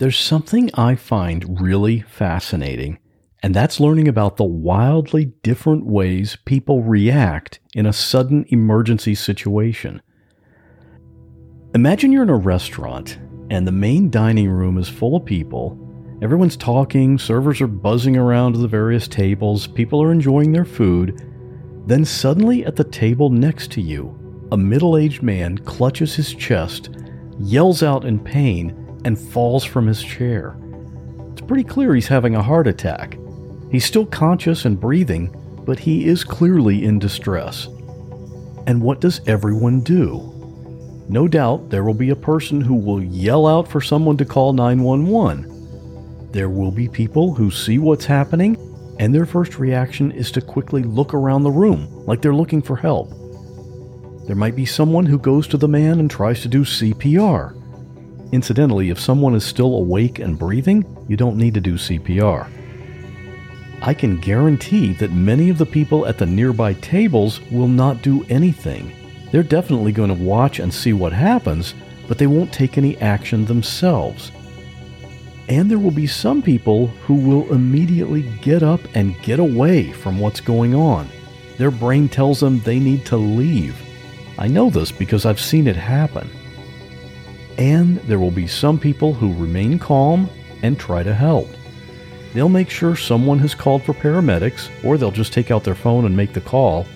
There's something I find really fascinating, and that's learning about the wildly different ways people react in a sudden emergency situation. Imagine you're in a restaurant and the main dining room is full of people. Everyone's talking, servers are buzzing around to the various tables, people are enjoying their food. Then suddenly at the table next to you, a middle aged man clutches his chest, yells out in pain, and falls from his chair. It's pretty clear he's having a heart attack. He's still conscious and breathing, but he is clearly in distress. And what does everyone do? No doubt there will be a person who will yell out for someone to call 911. There will be people who see what's happening, and their first reaction is to quickly look around the room like they're looking for help. There might be someone who goes to the man and tries to do CPR. Incidentally, if someone is still awake and breathing, you don't need to do CPR. I can guarantee that many of the people at the nearby tables will not do anything. They're definitely going to watch and see what happens, but they won't take any action themselves. And there will be some people who will immediately get up and get away from what's going on. Their brain tells them they need to leave. I know this because I've seen it happen. And there will be some people who remain calm and try to help. They'll make sure someone has called for paramedics, or they'll just take out their phone and make the call.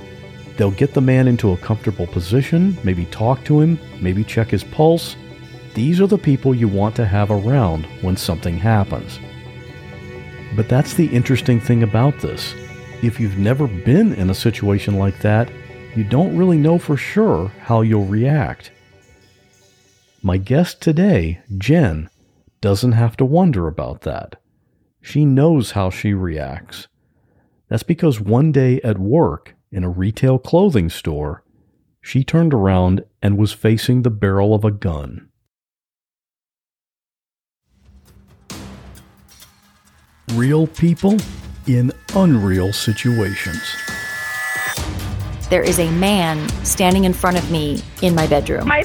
They'll get the man into a comfortable position, maybe talk to him, maybe check his pulse. These are the people you want to have around when something happens. But that's the interesting thing about this. If you've never been in a situation like that, you don't really know for sure how you'll react. My guest today, Jen, doesn't have to wonder about that. She knows how she reacts. That's because one day at work in a retail clothing store, she turned around and was facing the barrel of a gun. Real people in unreal situations. There is a man standing in front of me in my bedroom. My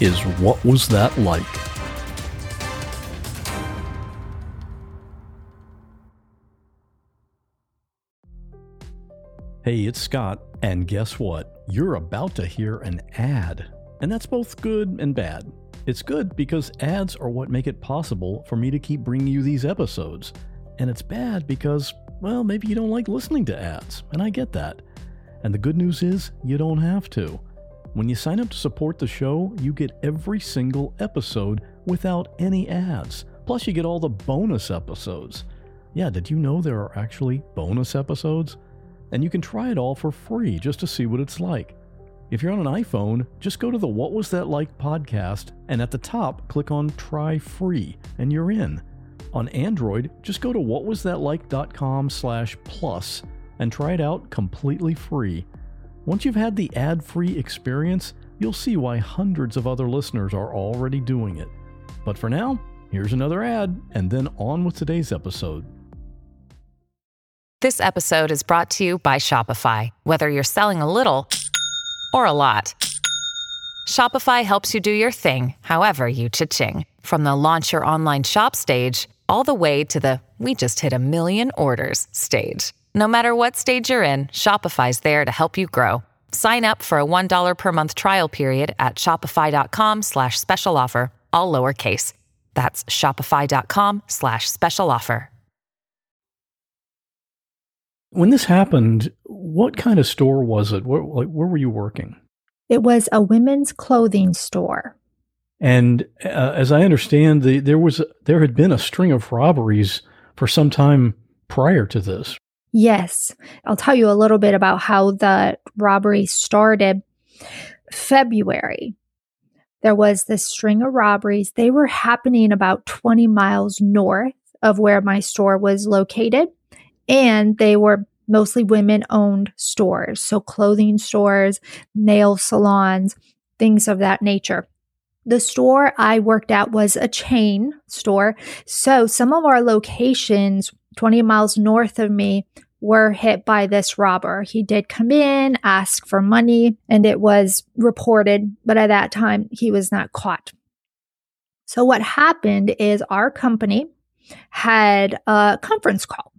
is What Was That Like? Hey, it's Scott, and guess what? You're about to hear an ad. And that's both good and bad. It's good because ads are what make it possible for me to keep bringing you these episodes. And it's bad because, well, maybe you don't like listening to ads, and I get that. And the good news is, you don't have to. When you sign up to support the show, you get every single episode without any ads. Plus, you get all the bonus episodes. Yeah, did you know there are actually bonus episodes? And you can try it all for free just to see what it's like. If you're on an iPhone, just go to the What Was That Like podcast and at the top click on Try Free and you're in. On Android, just go to whatwasthatlike.com slash plus and try it out completely free. Once you've had the ad free experience, you'll see why hundreds of other listeners are already doing it. But for now, here's another ad, and then on with today's episode. This episode is brought to you by Shopify. Whether you're selling a little or a lot, Shopify helps you do your thing, however you cha-ching. From the launch your online shop stage, all the way to the we just hit a million orders stage. No matter what stage you're in, Shopify's there to help you grow. Sign up for a $1 per month trial period at shopify.com slash special offer, all lowercase. That's shopify.com slash special offer. When this happened, what kind of store was it? Where, like, where were you working? It was a women's clothing store. And uh, as I understand, the, there was there had been a string of robberies for some time prior to this. Yes. I'll tell you a little bit about how the robbery started. February, there was this string of robberies. They were happening about 20 miles north of where my store was located, and they were mostly women owned stores. So, clothing stores, nail salons, things of that nature. The store I worked at was a chain store. So, some of our locations 20 miles north of me were hit by this robber. He did come in, ask for money, and it was reported, but at that time he was not caught. So, what happened is our company had a conference call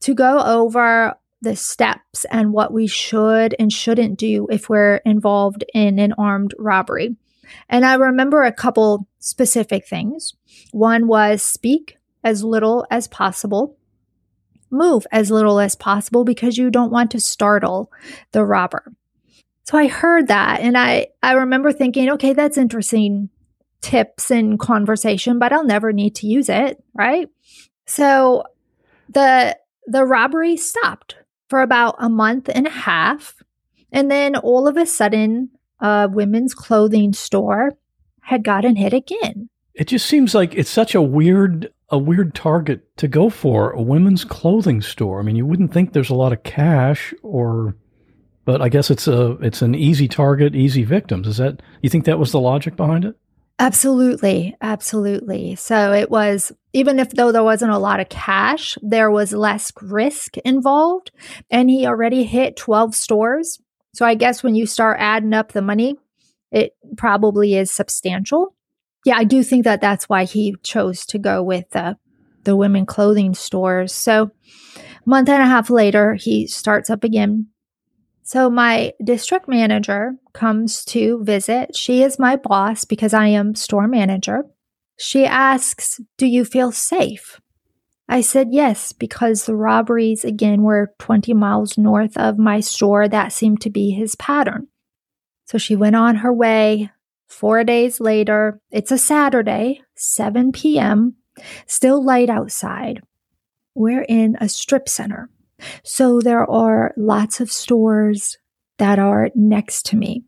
to go over the steps and what we should and shouldn't do if we're involved in an armed robbery. And I remember a couple specific things. One was speak as little as possible move as little as possible because you don't want to startle the robber. So I heard that and I, I remember thinking, okay, that's interesting tips and conversation, but I'll never need to use it, right? So the the robbery stopped for about a month and a half. And then all of a sudden, a women's clothing store had gotten hit again. It just seems like it's such a weird a weird target to go for a women's clothing store. I mean, you wouldn't think there's a lot of cash or but I guess it's a it's an easy target, easy victims. Is that you think that was the logic behind it? Absolutely, absolutely. So it was even if though there wasn't a lot of cash, there was less risk involved and he already hit 12 stores. So I guess when you start adding up the money, it probably is substantial yeah, I do think that that's why he chose to go with the the women clothing stores. So, month and a half later, he starts up again. So, my district manager comes to visit. She is my boss because I am store manager. She asks, Do you feel safe? I said yes, because the robberies again were 20 miles north of my store. That seemed to be his pattern. So she went on her way. Four days later, it's a Saturday, 7 p.m., still light outside. We're in a strip center. So there are lots of stores that are next to me.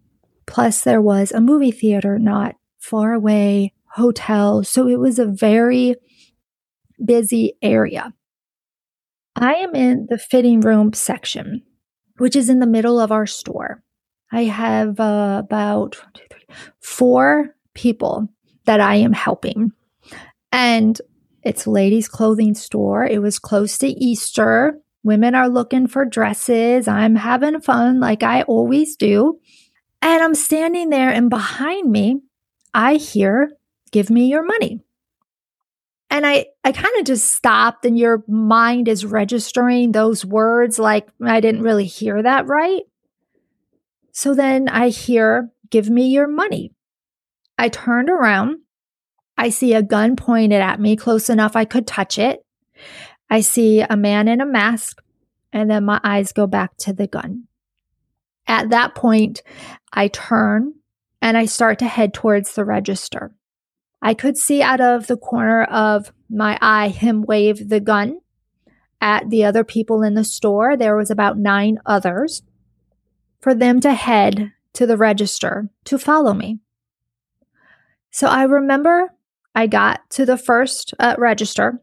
Plus, there was a movie theater not far away, hotel. So it was a very busy area. I am in the fitting room section, which is in the middle of our store. I have uh, about four people that I am helping. And it's a ladies' clothing store. It was close to Easter. Women are looking for dresses. I'm having fun like I always do. And I'm standing there, and behind me, I hear, Give me your money. And I, I kind of just stopped, and your mind is registering those words like I didn't really hear that right. So then I hear, Give me your money. I turned around. I see a gun pointed at me close enough I could touch it. I see a man in a mask, and then my eyes go back to the gun. At that point, I turn and I start to head towards the register. I could see out of the corner of my eye him wave the gun at the other people in the store. There was about nine others for them to head to the register to follow me. So I remember I got to the first uh, register.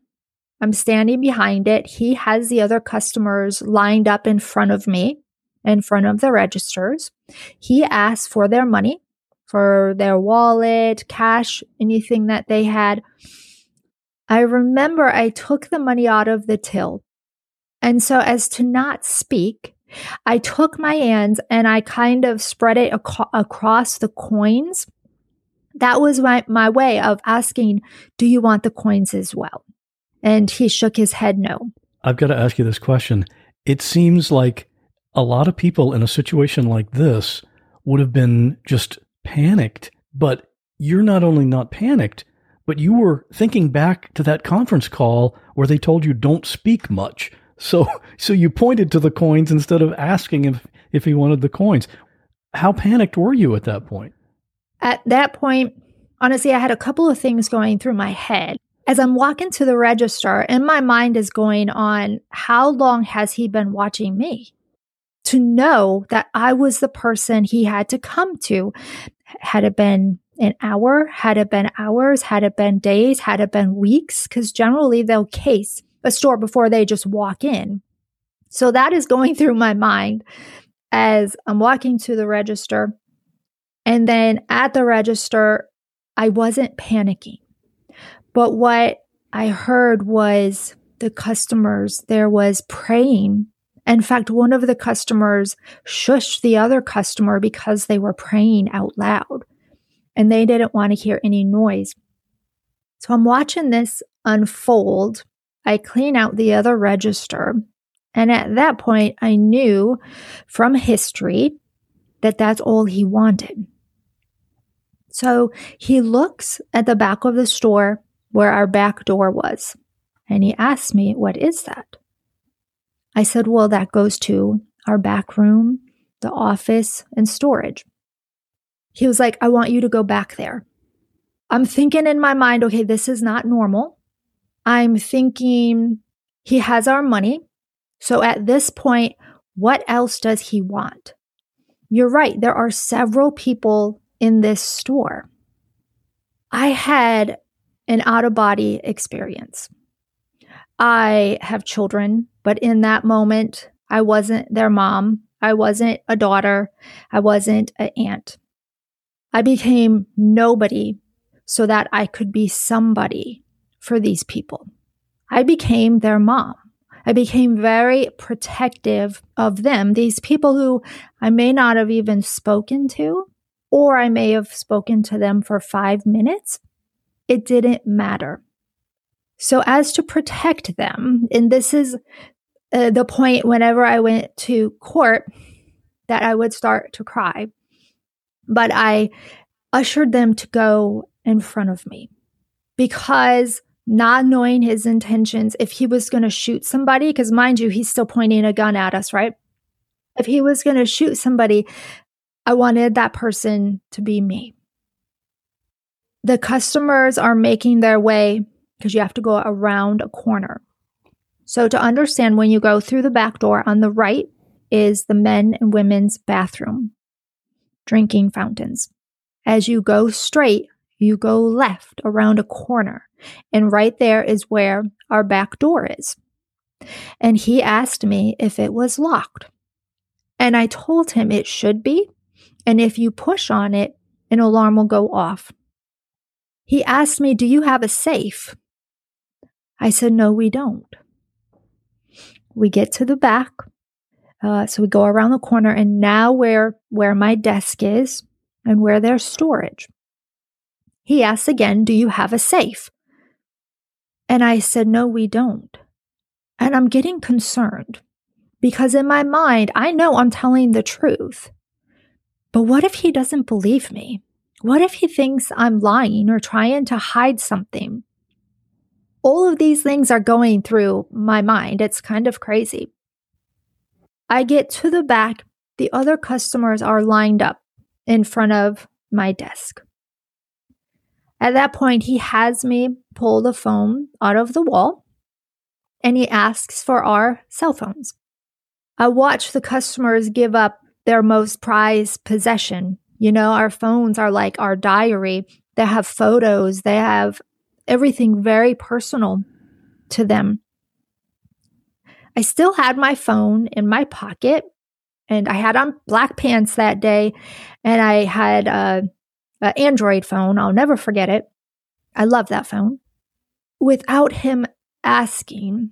I'm standing behind it. He has the other customers lined up in front of me, in front of the registers. He asked for their money, for their wallet, cash, anything that they had. I remember I took the money out of the till. And so, as to not speak, I took my hands and I kind of spread it ac- across the coins. That was my, my way of asking, Do you want the coins as well? And he shook his head no. I've got to ask you this question. It seems like a lot of people in a situation like this would have been just panicked, but you're not only not panicked, but you were thinking back to that conference call where they told you don't speak much. So, so you pointed to the coins instead of asking if, if he wanted the coins. How panicked were you at that point? At that point, honestly, I had a couple of things going through my head. As I'm walking to the register, and my mind is going on how long has he been watching me? To know that I was the person he had to come to, had it been an hour? Had it been hours? Had it been days? Had it been weeks? Because generally they'll case a store before they just walk in. So that is going through my mind as I'm walking to the register. And then at the register, I wasn't panicking. But what I heard was the customers, there was praying. In fact, one of the customers shushed the other customer because they were praying out loud and they didn't want to hear any noise. So I'm watching this unfold. I clean out the other register. And at that point, I knew from history that that's all he wanted. So he looks at the back of the store where our back door was. And he asked me, What is that? I said, Well, that goes to our back room, the office, and storage. He was like, I want you to go back there. I'm thinking in my mind, okay, this is not normal. I'm thinking he has our money. So at this point, what else does he want? You're right. There are several people in this store. I had an out of body experience. I have children, but in that moment, I wasn't their mom. I wasn't a daughter. I wasn't an aunt. I became nobody so that I could be somebody for these people. I became their mom. I became very protective of them, these people who I may not have even spoken to, or I may have spoken to them for five minutes. It didn't matter. So, as to protect them, and this is uh, the point whenever I went to court that I would start to cry, but I ushered them to go in front of me because not knowing his intentions, if he was going to shoot somebody, because mind you, he's still pointing a gun at us, right? If he was going to shoot somebody, I wanted that person to be me. The customers are making their way because you have to go around a corner. So, to understand, when you go through the back door on the right is the men and women's bathroom, drinking fountains. As you go straight, you go left around a corner, and right there is where our back door is. And he asked me if it was locked. And I told him it should be. And if you push on it, an alarm will go off. He asked me, Do you have a safe? I said, No, we don't. We get to the back. Uh, so we go around the corner, and now where, where my desk is and where there's storage. He asks again, Do you have a safe? And I said, No, we don't. And I'm getting concerned because in my mind, I know I'm telling the truth. But what if he doesn't believe me? What if he thinks I'm lying or trying to hide something? All of these things are going through my mind. It's kind of crazy. I get to the back. The other customers are lined up in front of my desk. At that point, he has me pull the phone out of the wall and he asks for our cell phones. I watch the customers give up their most prized possession. You know, our phones are like our diary. They have photos, they have everything very personal to them. I still had my phone in my pocket and I had on black pants that day and I had a, a Android phone. I'll never forget it. I love that phone. Without him asking,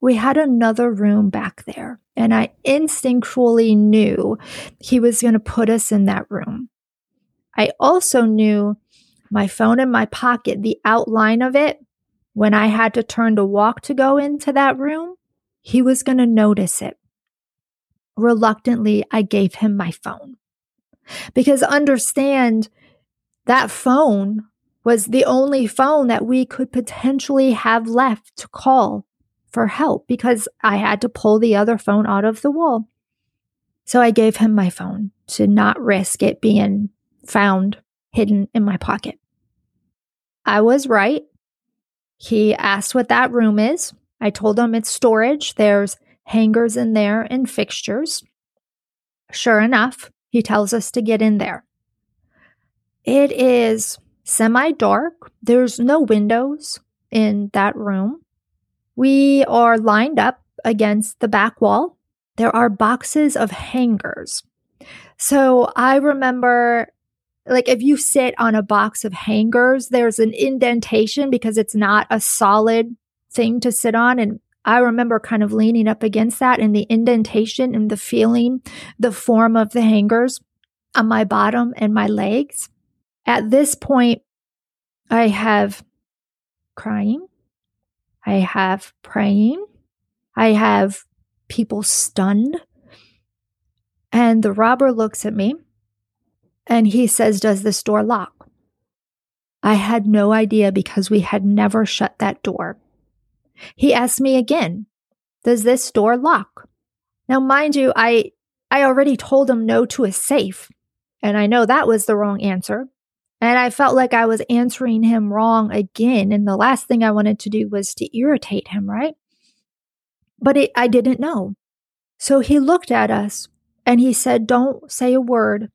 we had another room back there. And I instinctually knew he was going to put us in that room. I also knew my phone in my pocket, the outline of it, when I had to turn to walk to go into that room, he was going to notice it. Reluctantly, I gave him my phone. Because understand that phone was the only phone that we could potentially have left to call for help because I had to pull the other phone out of the wall. So I gave him my phone to not risk it being found hidden in my pocket. I was right. He asked what that room is. I told him it's storage. There's hangers in there and fixtures. Sure enough, he tells us to get in there. It is semi dark. There's no windows in that room. We are lined up against the back wall. There are boxes of hangers. So I remember, like, if you sit on a box of hangers, there's an indentation because it's not a solid thing to sit on. And I remember kind of leaning up against that and the indentation and the feeling, the form of the hangers on my bottom and my legs. At this point, I have crying. I have praying. I have people stunned. And the robber looks at me and he says, Does this door lock? I had no idea because we had never shut that door. He asked me again, Does this door lock? Now, mind you, I, I already told him no to a safe, and I know that was the wrong answer. And I felt like I was answering him wrong again. And the last thing I wanted to do was to irritate him, right? But it, I didn't know. So he looked at us and he said, Don't say a word,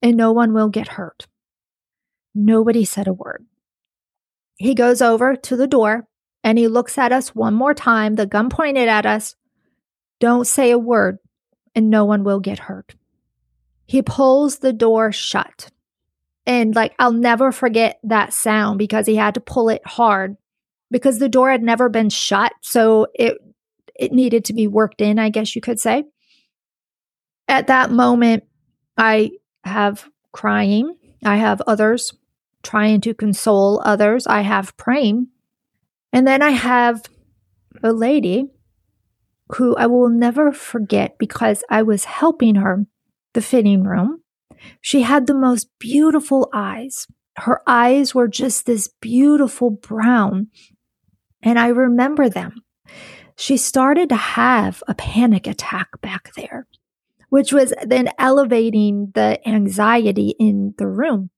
and no one will get hurt. Nobody said a word. He goes over to the door and he looks at us one more time, the gun pointed at us. Don't say a word, and no one will get hurt. He pulls the door shut. And like, I'll never forget that sound because he had to pull it hard because the door had never been shut. So it, it needed to be worked in, I guess you could say. At that moment, I have crying. I have others trying to console others. I have praying. And then I have a lady who I will never forget because I was helping her the fitting room. She had the most beautiful eyes. Her eyes were just this beautiful brown. And I remember them. She started to have a panic attack back there, which was then elevating the anxiety in the room.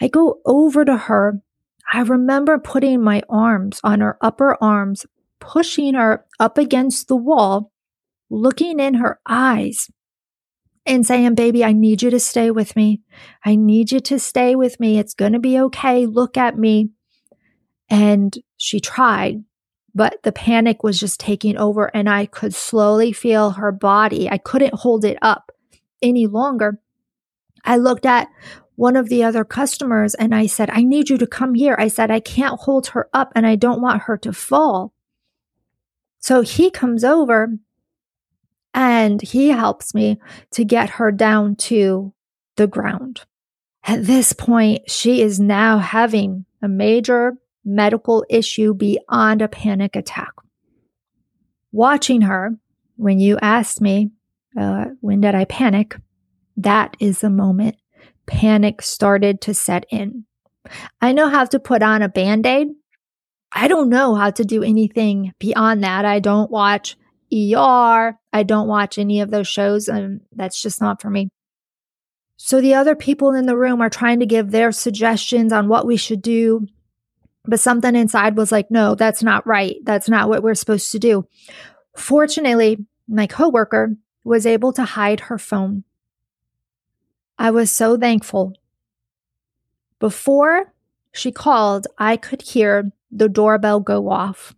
I go over to her I remember putting my arms on her upper arms, pushing her up against the wall, looking in her eyes and saying, Baby, I need you to stay with me. I need you to stay with me. It's going to be okay. Look at me. And she tried, but the panic was just taking over, and I could slowly feel her body. I couldn't hold it up any longer. I looked at one of the other customers and I said, I need you to come here. I said, I can't hold her up and I don't want her to fall. So he comes over and he helps me to get her down to the ground. At this point, she is now having a major medical issue beyond a panic attack. Watching her, when you asked me, uh, when did I panic? That is the moment panic started to set in. I know how to put on a band aid. I don't know how to do anything beyond that. I don't watch ER. I don't watch any of those shows, and that's just not for me. So the other people in the room are trying to give their suggestions on what we should do. But something inside was like, no, that's not right. That's not what we're supposed to do. Fortunately, my coworker was able to hide her phone. I was so thankful. Before she called, I could hear the doorbell go off.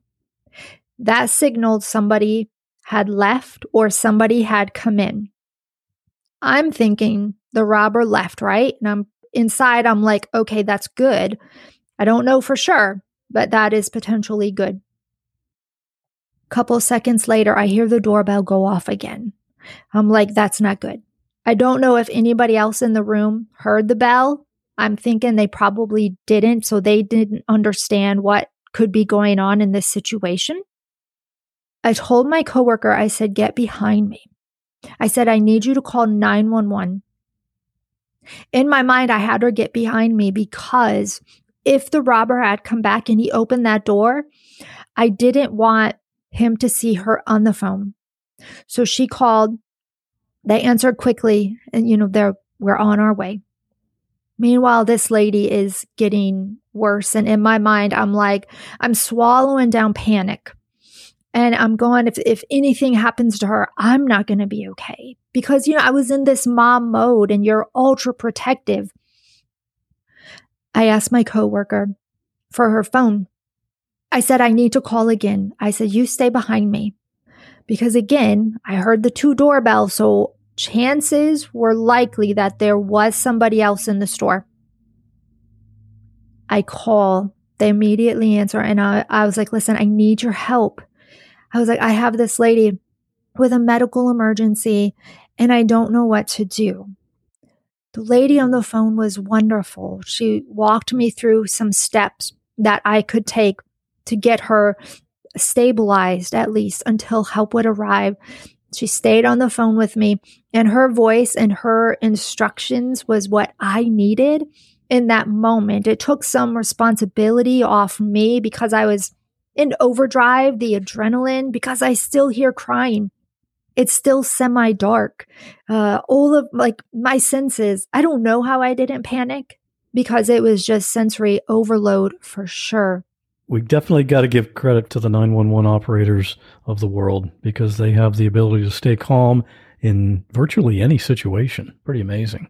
That signaled somebody had left or somebody had come in. I'm thinking the robber left, right? And I'm inside, I'm like, okay, that's good. I don't know for sure, but that is potentially good. Couple seconds later, I hear the doorbell go off again. I'm like, that's not good. I don't know if anybody else in the room heard the bell. I'm thinking they probably didn't, so they didn't understand what could be going on in this situation. I told my coworker, I said, get behind me. I said, I need you to call 911. In my mind, I had her get behind me because if the robber had come back and he opened that door, I didn't want him to see her on the phone. So she called they answered quickly, and you know, they're we're on our way. Meanwhile, this lady is getting worse. And in my mind, I'm like, I'm swallowing down panic. And I'm going, if, if anything happens to her, I'm not going to be okay. Because, you know, I was in this mom mode and you're ultra protective. I asked my coworker for her phone. I said, I need to call again. I said, you stay behind me. Because again, I heard the two doorbells, so chances were likely that there was somebody else in the store. I call, they immediately answer, and I, I was like, listen, I need your help. I was like, I have this lady with a medical emergency, and I don't know what to do. The lady on the phone was wonderful. She walked me through some steps that I could take to get her stabilized at least until help would arrive. She stayed on the phone with me, and her voice and her instructions was what I needed in that moment. It took some responsibility off me because I was in overdrive, the adrenaline, because I still hear crying it's still semi dark. Uh, all of like my senses, I don't know how I didn't panic because it was just sensory overload for sure. We definitely got to give credit to the 911 operators of the world because they have the ability to stay calm in virtually any situation. Pretty amazing.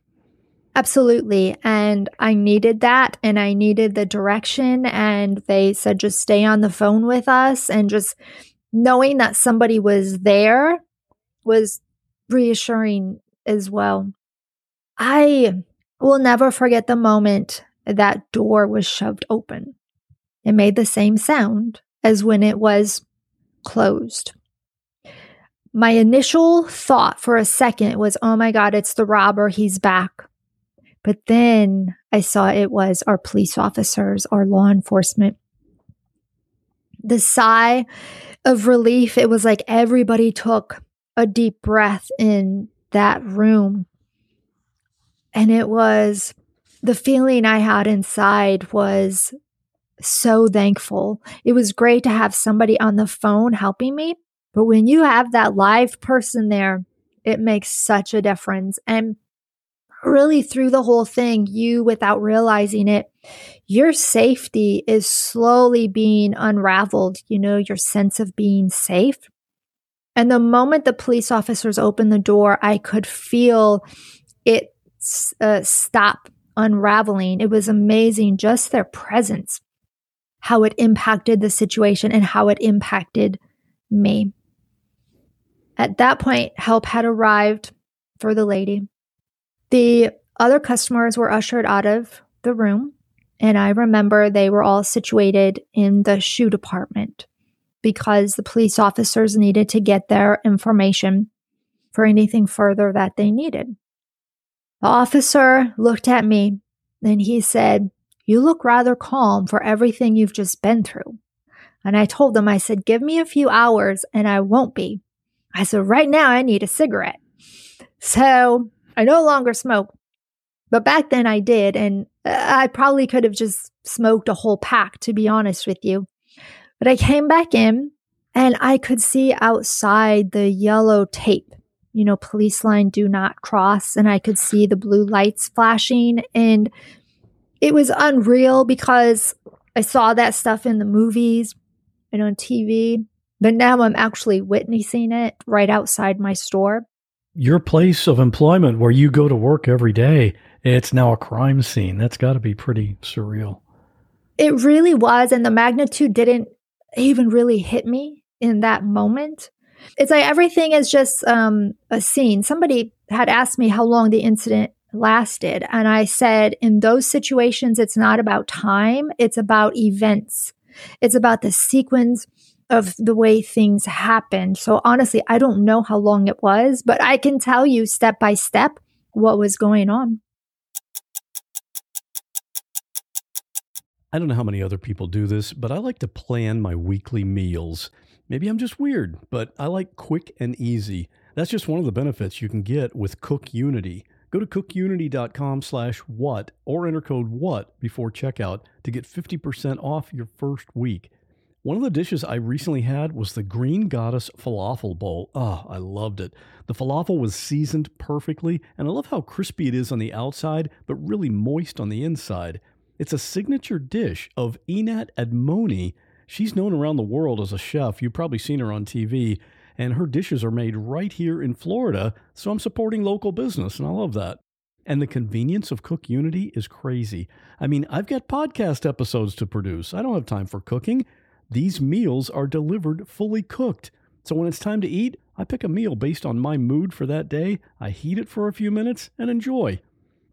Absolutely. And I needed that and I needed the direction. And they said, just stay on the phone with us and just knowing that somebody was there was reassuring as well. I will never forget the moment that door was shoved open. It made the same sound as when it was closed. My initial thought for a second was, oh my God, it's the robber. He's back. But then I saw it was our police officers, our law enforcement. The sigh of relief, it was like everybody took a deep breath in that room. And it was the feeling I had inside was so thankful. It was great to have somebody on the phone helping me. But when you have that live person there, it makes such a difference. And really, through the whole thing, you, without realizing it, your safety is slowly being unraveled. You know, your sense of being safe and the moment the police officers opened the door, I could feel it uh, stop unraveling. It was amazing, just their presence, how it impacted the situation and how it impacted me. At that point, help had arrived for the lady. The other customers were ushered out of the room, and I remember they were all situated in the shoe department because the police officers needed to get their information for anything further that they needed. The officer looked at me and he said, You look rather calm for everything you've just been through. And I told him, I said, Give me a few hours and I won't be. I said, Right now, I need a cigarette. So I no longer smoke. But back then I did. And uh, I probably could have just smoked a whole pack, to be honest with you. But I came back in and I could see outside the yellow tape, you know, police line do not cross. And I could see the blue lights flashing. And it was unreal because I saw that stuff in the movies and on TV. But now I'm actually witnessing it right outside my store. Your place of employment where you go to work every day, it's now a crime scene. That's got to be pretty surreal. It really was. And the magnitude didn't even really hit me in that moment. It's like everything is just um, a scene. Somebody had asked me how long the incident lasted. And I said, in those situations, it's not about time, it's about events, it's about the sequence of the way things happened. So honestly, I don't know how long it was, but I can tell you step by step what was going on. I don't know how many other people do this, but I like to plan my weekly meals. Maybe I'm just weird, but I like quick and easy. That's just one of the benefits you can get with Cook Unity. Go to cookunity.com slash what or enter code what before checkout to get 50% off your first week. One of the dishes I recently had was the Green Goddess Falafel Bowl. Oh, I loved it. The falafel was seasoned perfectly, and I love how crispy it is on the outside, but really moist on the inside. It's a signature dish of Einat Admony. She's known around the world as a chef. You've probably seen her on TV, and her dishes are made right here in Florida. So I'm supporting local business, and I love that. And the convenience of Cook Unity is crazy. I mean, I've got podcast episodes to produce. I don't have time for cooking. These meals are delivered fully cooked. So when it's time to eat, I pick a meal based on my mood for that day. I heat it for a few minutes and enjoy.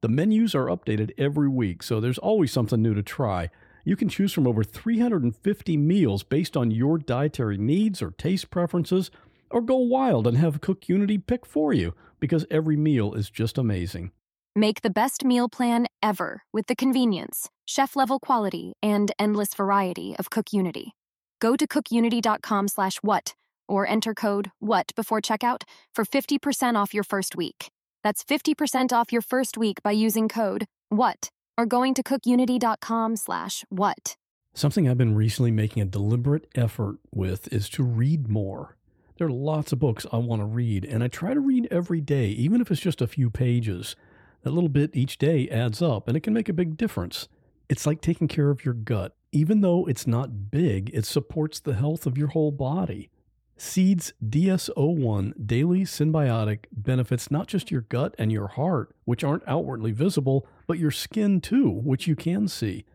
The menus are updated every week, so there's always something new to try. You can choose from over 350 meals based on your dietary needs or taste preferences, or go wild and have Cook Unity pick for you because every meal is just amazing. Make the best meal plan ever with the convenience, chef level quality, and endless variety of Cook Unity. Go to cookunity.com slash what or enter code WHAT before checkout for 50% off your first week. That's 50% off your first week by using code WHAT or going to cookunity.com slash what. Something I've been recently making a deliberate effort with is to read more. There are lots of books I want to read, and I try to read every day, even if it's just a few pages. That little bit each day adds up, and it can make a big difference. It's like taking care of your gut. Even though it's not big, it supports the health of your whole body. Seeds DS01 Daily Synbiotic benefits not just your gut and your heart, which aren't outwardly visible, but your skin too, which you can see.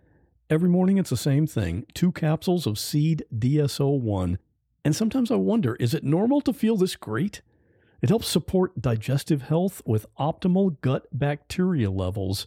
Every morning it's the same thing two capsules of Seed DS01. And sometimes I wonder is it normal to feel this great? It helps support digestive health with optimal gut bacteria levels.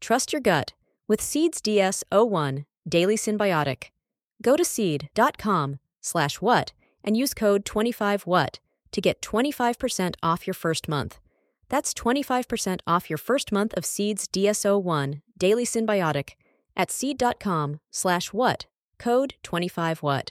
Trust your gut with Seeds DS01 Daily Synbiotic. Go to seed.com slash what and use code 25what to get 25% off your first month. That's 25% off your first month of Seeds DS01 Daily Synbiotic at seed.com slash what, code 25what.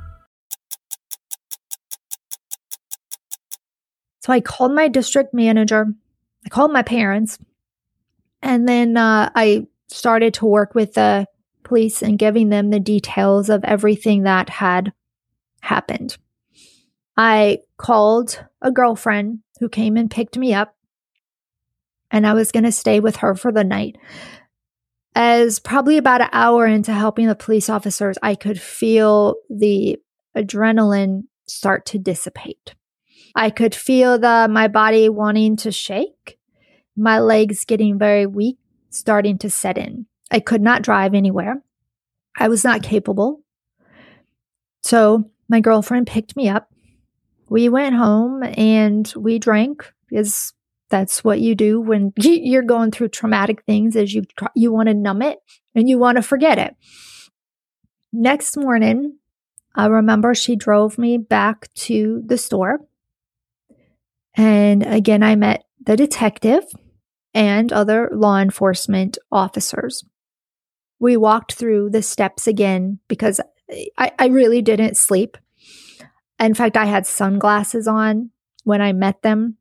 So I called my district manager, I called my parents, and then uh, I started to work with the police and giving them the details of everything that had happened. I called a girlfriend who came and picked me up, and I was going to stay with her for the night. As probably about an hour into helping the police officers, I could feel the adrenaline start to dissipate. I could feel the my body wanting to shake, my legs getting very weak, starting to set in. I could not drive anywhere. I was not capable. So my girlfriend picked me up. We went home and we drank because that's what you do when you're going through traumatic things is you you want to numb it and you want to forget it. Next morning, I remember she drove me back to the store and again, I met the detective and other law enforcement officers. We walked through the steps again because I, I really didn't sleep. In fact, I had sunglasses on when I met them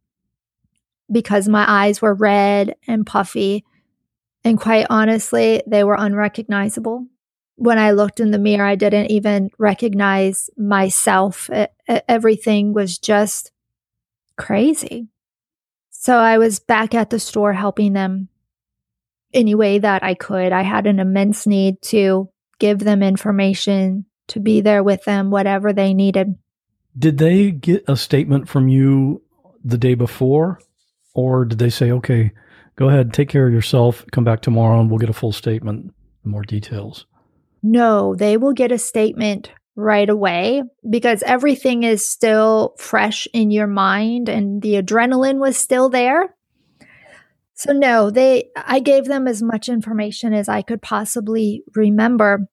because my eyes were red and puffy. And quite honestly, they were unrecognizable. When I looked in the mirror, I didn't even recognize myself. It, everything was just crazy. So I was back at the store helping them any way that I could. I had an immense need to give them information, to be there with them, whatever they needed. Did they get a statement from you the day before? Or did they say, okay, go ahead, take care of yourself, come back tomorrow, and we'll get a full statement, more details? No, they will get a statement right away because everything is still fresh in your mind and the adrenaline was still there. So no, they I gave them as much information as I could possibly remember.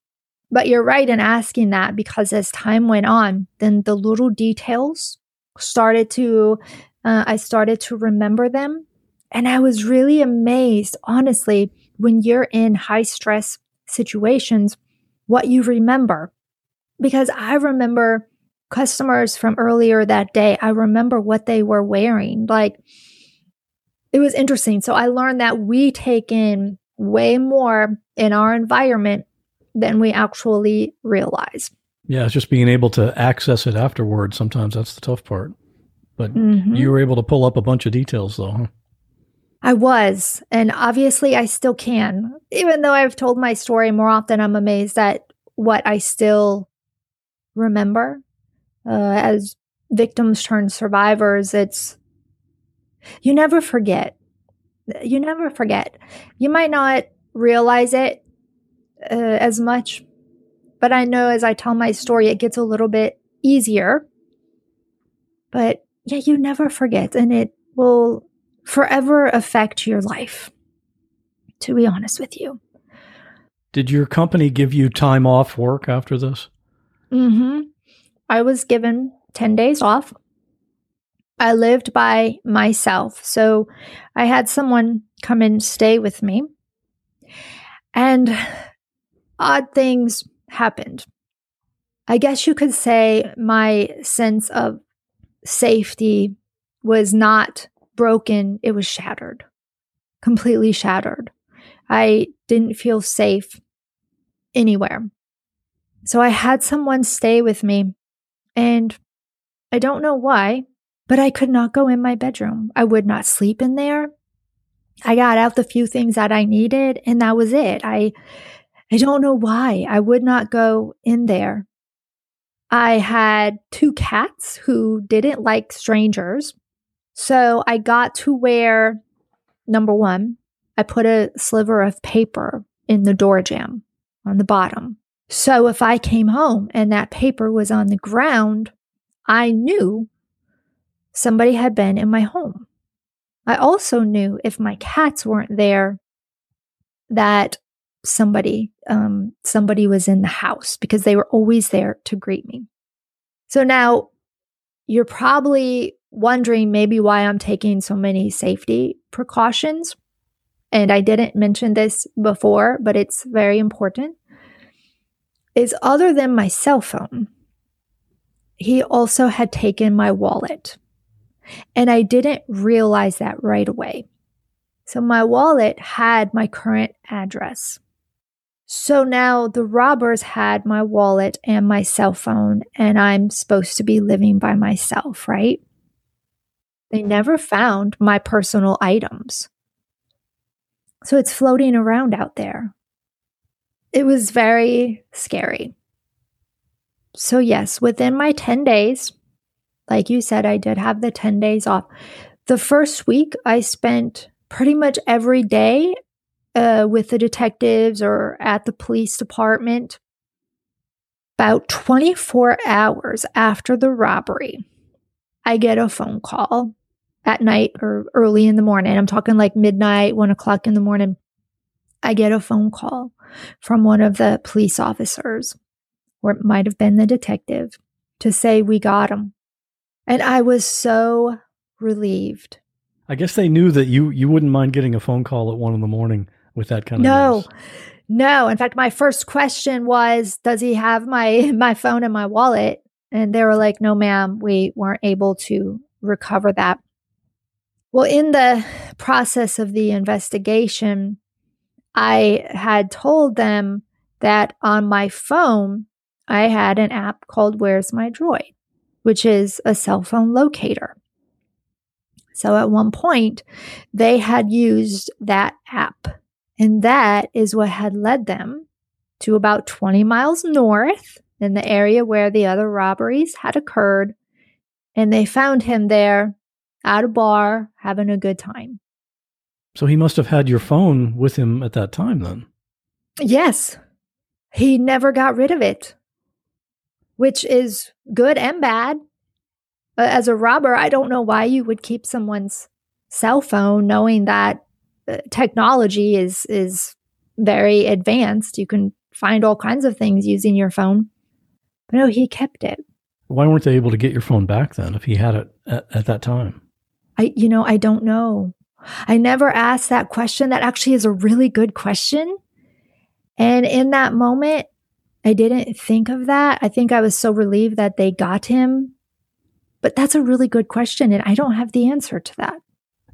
But you're right in asking that because as time went on, then the little details started to uh, I started to remember them and I was really amazed honestly when you're in high stress situations what you remember because I remember customers from earlier that day. I remember what they were wearing. Like it was interesting. So I learned that we take in way more in our environment than we actually realize. Yeah, it's just being able to access it afterwards. Sometimes that's the tough part. But Mhm. you were able to pull up a bunch of details, though. Huh? I was, and obviously I still can. Even though I've told my story more often, I'm amazed at what I still remember. Uh, as victims turn survivors, it's you never forget. You never forget. You might not realize it uh, as much, but I know as I tell my story, it gets a little bit easier. But yeah, you never forget, and it will forever affect your life, to be honest with you. Did your company give you time off work after this? Hmm I was given 10 days off. I lived by myself. So I had someone come and stay with me. And odd things happened. I guess you could say my sense of safety was not broken, it was shattered, completely shattered. I didn't feel safe anywhere. So I had someone stay with me, and I don't know why, but I could not go in my bedroom. I would not sleep in there. I got out the few things that I needed, and that was it. I I don't know why I would not go in there. I had two cats who didn't like strangers. So I got to where, number one, I put a sliver of paper in the door jamb on the bottom. So if I came home and that paper was on the ground, I knew somebody had been in my home. I also knew if my cats weren't there that somebody um, somebody was in the house because they were always there to greet me. So now you're probably wondering maybe why I'm taking so many safety precautions. And I didn't mention this before, but it's very important. Is other than my cell phone, he also had taken my wallet. And I didn't realize that right away. So my wallet had my current address. So now the robbers had my wallet and my cell phone, and I'm supposed to be living by myself, right? They never found my personal items. So it's floating around out there. It was very scary. So, yes, within my 10 days, like you said, I did have the 10 days off. The first week, I spent pretty much every day uh, with the detectives or at the police department. About 24 hours after the robbery, I get a phone call at night or early in the morning. I'm talking like midnight, one o'clock in the morning. I get a phone call from one of the police officers, or it might have been the detective, to say we got him. And I was so relieved. I guess they knew that you you wouldn't mind getting a phone call at one in the morning with that kind of No. No, in fact my first question was does he have my my phone and my wallet? And they were like no ma'am, we weren't able to recover that. Well, in the process of the investigation, I had told them that on my phone I had an app called Where's My Droid, which is a cell phone locator. So at one point, they had used that app and that is what had led them to about 20 miles north in the area where the other robberies had occurred. And they found him there at a bar having a good time. So he must have had your phone with him at that time then. Yes, he never got rid of it, which is good and bad. As a robber, I don't know why you would keep someone's cell phone knowing that uh, technology is is very advanced. You can find all kinds of things using your phone. But no, he kept it. Why weren't they able to get your phone back then if he had it at, at that time? I, you know, I don't know. I never asked that question. That actually is a really good question. And in that moment, I didn't think of that. I think I was so relieved that they got him. But that's a really good question. And I don't have the answer to that.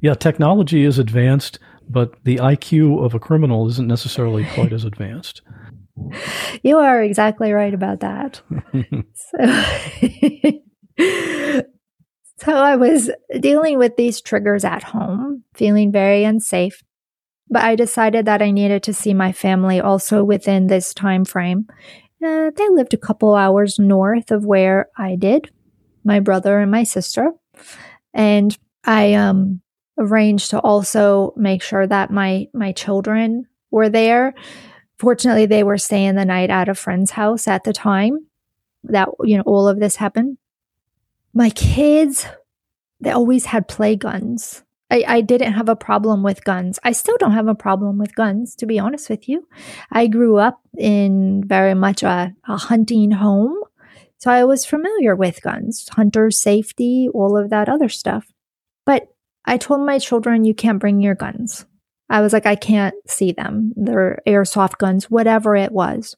Yeah, technology is advanced, but the IQ of a criminal isn't necessarily quite as advanced. You are exactly right about that. so, so I was dealing with these triggers at home, feeling very unsafe. But I decided that I needed to see my family also within this time frame. Uh, they lived a couple hours north of where I did, my brother and my sister. And I um, arranged to also make sure that my my children were there. Fortunately, they were staying the night at a friend's house at the time that you know all of this happened. My kids, they always had play guns. I, I didn't have a problem with guns. I still don't have a problem with guns, to be honest with you. I grew up in very much a, a hunting home. So I was familiar with guns, hunter safety, all of that other stuff. But I told my children, you can't bring your guns. I was like, I can't see them. They're airsoft guns, whatever it was.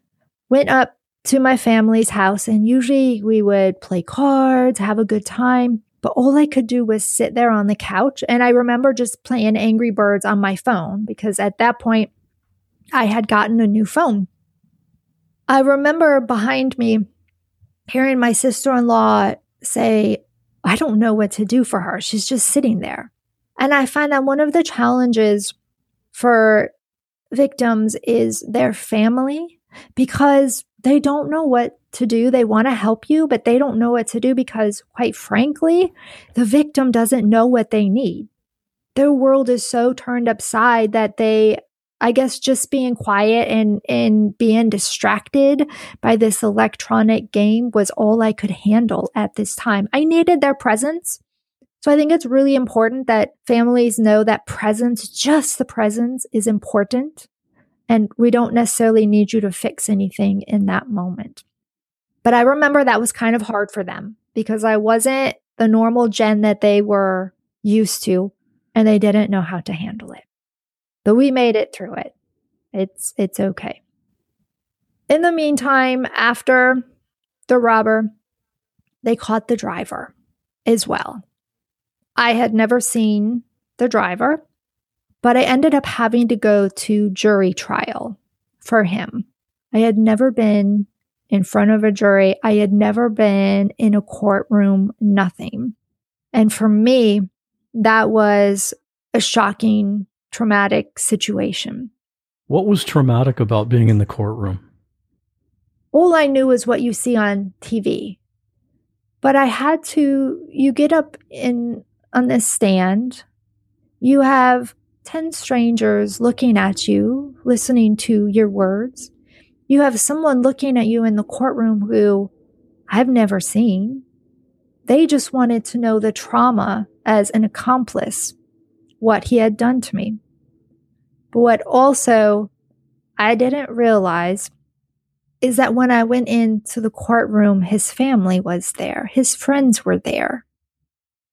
Went up to my family's house, and usually we would play cards, have a good time. But all I could do was sit there on the couch. And I remember just playing Angry Birds on my phone because at that point I had gotten a new phone. I remember behind me hearing my sister in law say, I don't know what to do for her. She's just sitting there. And I find that one of the challenges for victims is their family because they don't know what to do. They want to help you, but they don't know what to do because, quite frankly, the victim doesn't know what they need. Their world is so turned upside that they, I guess, just being quiet and, and being distracted by this electronic game was all I could handle at this time. I needed their presence. So I think it's really important that families know that presence, just the presence, is important. And we don't necessarily need you to fix anything in that moment. But I remember that was kind of hard for them because I wasn't the normal Jen that they were used to and they didn't know how to handle it. But we made it through it. It's it's okay. In the meantime, after the robber, they caught the driver as well. I had never seen the driver. But I ended up having to go to jury trial for him. I had never been in front of a jury. I had never been in a courtroom, nothing. And for me, that was a shocking, traumatic situation. What was traumatic about being in the courtroom? All I knew was what you see on TV. But I had to, you get up in on this stand, you have 10 strangers looking at you, listening to your words. You have someone looking at you in the courtroom who I've never seen. They just wanted to know the trauma as an accomplice, what he had done to me. But what also I didn't realize is that when I went into the courtroom, his family was there, his friends were there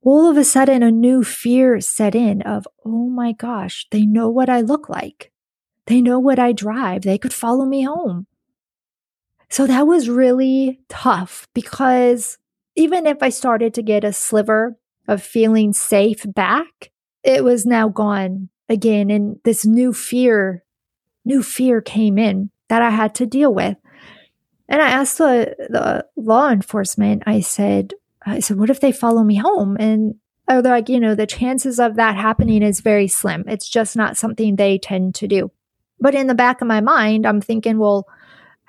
all of a sudden a new fear set in of, oh my gosh, they know what I look like. They know what I drive. They could follow me home. So that was really tough because even if I started to get a sliver of feeling safe back, it was now gone again. And this new fear, new fear came in that I had to deal with. And I asked the, the law enforcement, I said, I said, what if they follow me home? And they're like, you know, the chances of that happening is very slim. It's just not something they tend to do. But in the back of my mind, I'm thinking, well,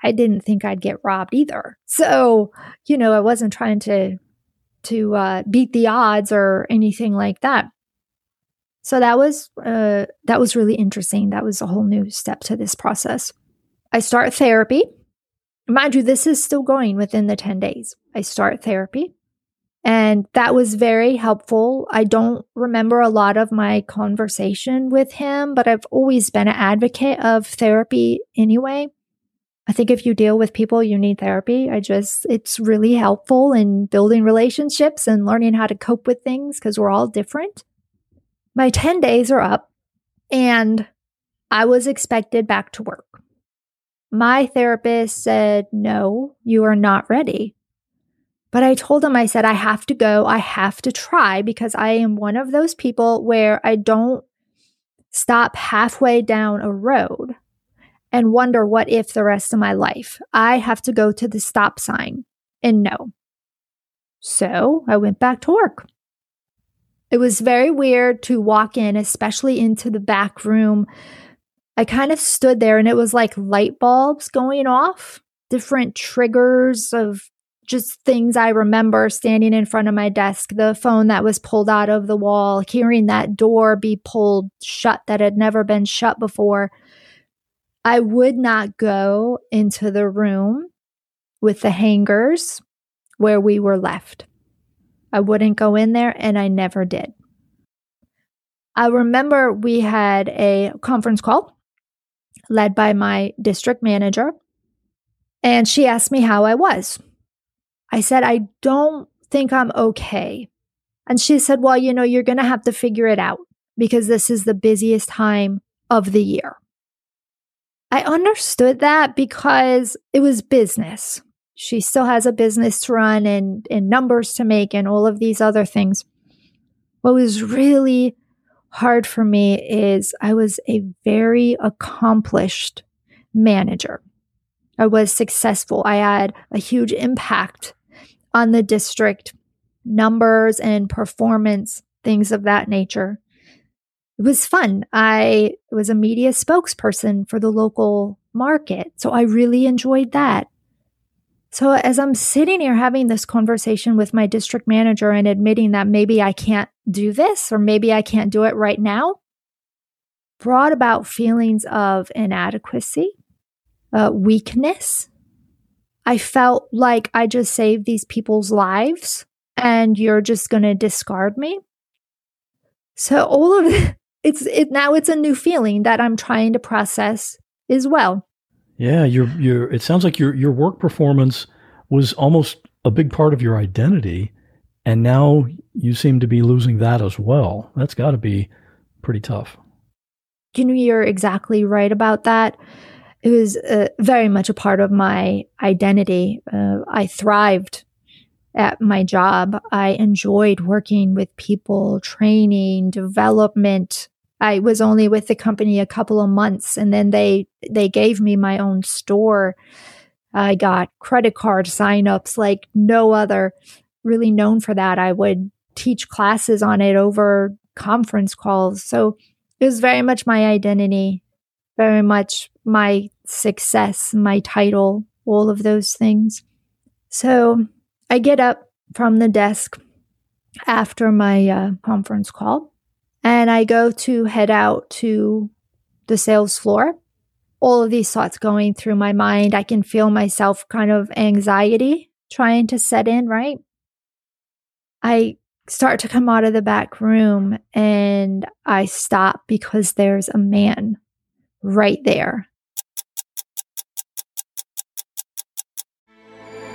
I didn't think I'd get robbed either. So, you know, I wasn't trying to to uh, beat the odds or anything like that. So that was uh, that was really interesting. That was a whole new step to this process. I start therapy. Mind you, this is still going within the 10 days. I start therapy. And that was very helpful. I don't remember a lot of my conversation with him, but I've always been an advocate of therapy anyway. I think if you deal with people, you need therapy. I just, it's really helpful in building relationships and learning how to cope with things because we're all different. My 10 days are up and I was expected back to work. My therapist said, No, you are not ready. But I told him, I said, I have to go. I have to try because I am one of those people where I don't stop halfway down a road and wonder what if the rest of my life. I have to go to the stop sign and no. So I went back to work. It was very weird to walk in, especially into the back room. I kind of stood there and it was like light bulbs going off, different triggers of just things I remember standing in front of my desk, the phone that was pulled out of the wall, hearing that door be pulled shut that had never been shut before. I would not go into the room with the hangers where we were left. I wouldn't go in there, and I never did. I remember we had a conference call led by my district manager, and she asked me how I was. I said, I don't think I'm okay. And she said, Well, you know, you're going to have to figure it out because this is the busiest time of the year. I understood that because it was business. She still has a business to run and, and numbers to make and all of these other things. What was really hard for me is I was a very accomplished manager. I was successful. I had a huge impact on the district, numbers and performance, things of that nature. It was fun. I was a media spokesperson for the local market. So I really enjoyed that. So as I'm sitting here having this conversation with my district manager and admitting that maybe I can't do this or maybe I can't do it right now, brought about feelings of inadequacy, uh, weakness, I felt like I just saved these people's lives and you're just going to discard me. So all of it, it's it now it's a new feeling that I'm trying to process as well. Yeah, your your it sounds like your your work performance was almost a big part of your identity and now you seem to be losing that as well. That's got to be pretty tough. You know, you're exactly right about that it was uh, very much a part of my identity. Uh, I thrived at my job. I enjoyed working with people, training, development. I was only with the company a couple of months and then they they gave me my own store. I got credit card signups like no other really known for that. I would teach classes on it over conference calls. So it was very much my identity, very much my success, my title, all of those things. So I get up from the desk after my uh, conference call and I go to head out to the sales floor. All of these thoughts going through my mind. I can feel myself kind of anxiety trying to set in, right? I start to come out of the back room and I stop because there's a man right there